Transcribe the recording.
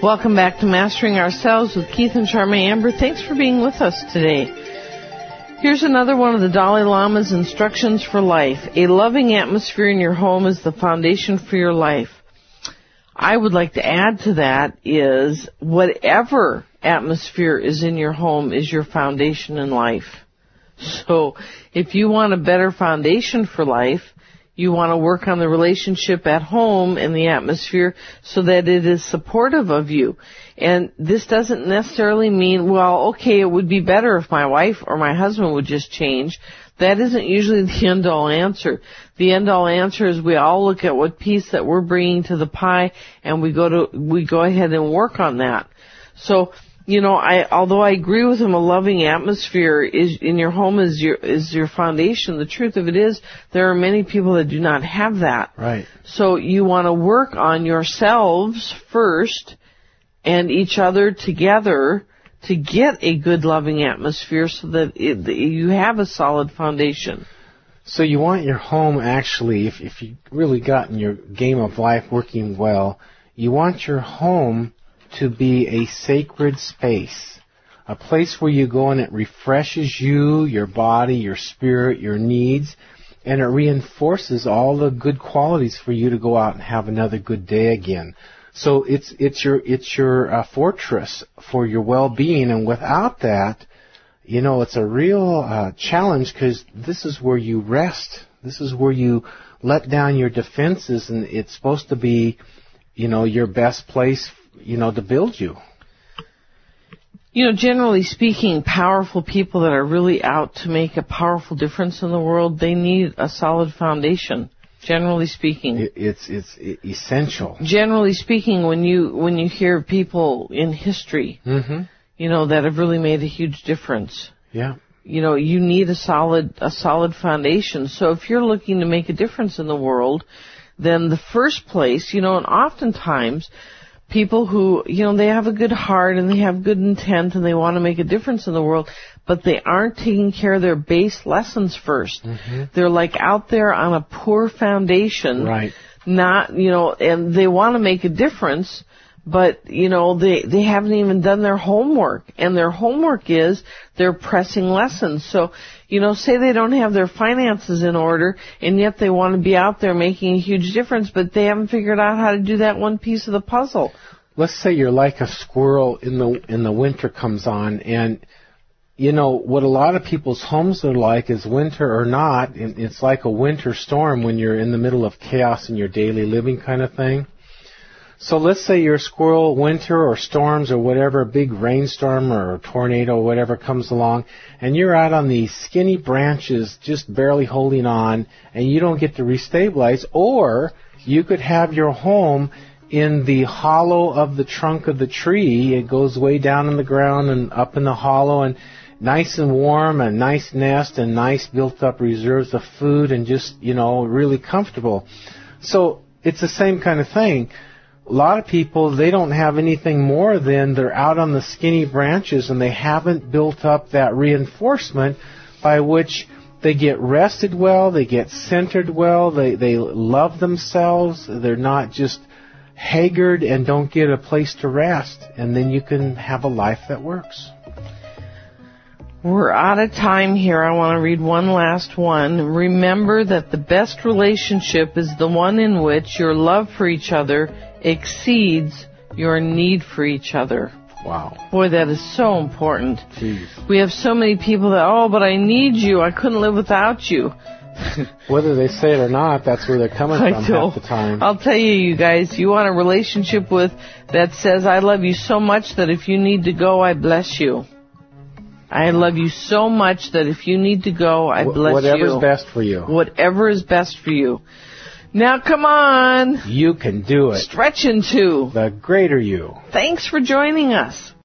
Welcome back to Mastering Ourselves with Keith and Charmaine Amber. Thanks for being with us today. Here's another one of the Dalai Lama's instructions for life. A loving atmosphere in your home is the foundation for your life. I would like to add to that is whatever atmosphere is in your home is your foundation in life. So if you want a better foundation for life, you want to work on the relationship at home and the atmosphere so that it is supportive of you. And this doesn't necessarily mean, well, okay, it would be better if my wife or my husband would just change. That isn't usually the end all answer. The end all answer is we all look at what piece that we're bringing to the pie and we go to, we go ahead and work on that. So you know, I although I agree with him, a loving atmosphere is in your home is your is your foundation. The truth of it is, there are many people that do not have that. Right. So you want to work on yourselves first, and each other together to get a good loving atmosphere, so that it, you have a solid foundation. So you want your home actually, if if you really gotten your game of life working well, you want your home to be a sacred space, a place where you go and it refreshes you, your body, your spirit, your needs, and it reinforces all the good qualities for you to go out and have another good day again. So it's it's your it's your uh, fortress for your well-being, and without that, you know, it's a real uh, challenge because this is where you rest. This is where you let down your defenses, and it's supposed to be, you know, your best place you know, to build you. You know, generally speaking, powerful people that are really out to make a powerful difference in the world, they need a solid foundation. Generally speaking, it's it's essential. Generally speaking, when you when you hear people in history, mm-hmm. you know that have really made a huge difference. Yeah. You know, you need a solid a solid foundation. So if you're looking to make a difference in the world, then the first place, you know, and oftentimes people who, you know, they have a good heart and they have good intent and they want to make a difference in the world, but they aren't taking care of their base lessons 1st they mm-hmm. They're like out there on a poor foundation. Right. Not, you know, and they want to make a difference, but you know they they haven't even done their homework. And their homework is their pressing lessons. So you know say they don't have their finances in order and yet they want to be out there making a huge difference but they haven't figured out how to do that one piece of the puzzle. Let's say you're like a squirrel in the in the winter comes on and you know what a lot of people's homes are like is winter or not it's like a winter storm when you're in the middle of chaos in your daily living kind of thing so let's say your squirrel winter or storms or whatever, big rainstorm or tornado or whatever comes along, and you're out on these skinny branches just barely holding on, and you don't get to restabilize, or you could have your home in the hollow of the trunk of the tree. It goes way down in the ground and up in the hollow and nice and warm, a nice nest and nice built up reserves of food and just, you know, really comfortable. So it's the same kind of thing a lot of people they don't have anything more than they're out on the skinny branches and they haven't built up that reinforcement by which they get rested well, they get centered well, they they love themselves, they're not just haggard and don't get a place to rest and then you can have a life that works. We're out of time here. I want to read one last one. Remember that the best relationship is the one in which your love for each other exceeds your need for each other. Wow. Boy, that is so important. Jeez. We have so many people that, oh, but I need you. I couldn't live without you. Whether they say it or not, that's where they're coming from half the time. I'll tell you, you guys, you want a relationship with that says, I love you so much that if you need to go, I bless you. I love you so much that if you need to go, I bless Whatever's you. Whatever's best for you. Whatever is best for you. Now come on. You can do it. Stretch into the greater you. Thanks for joining us.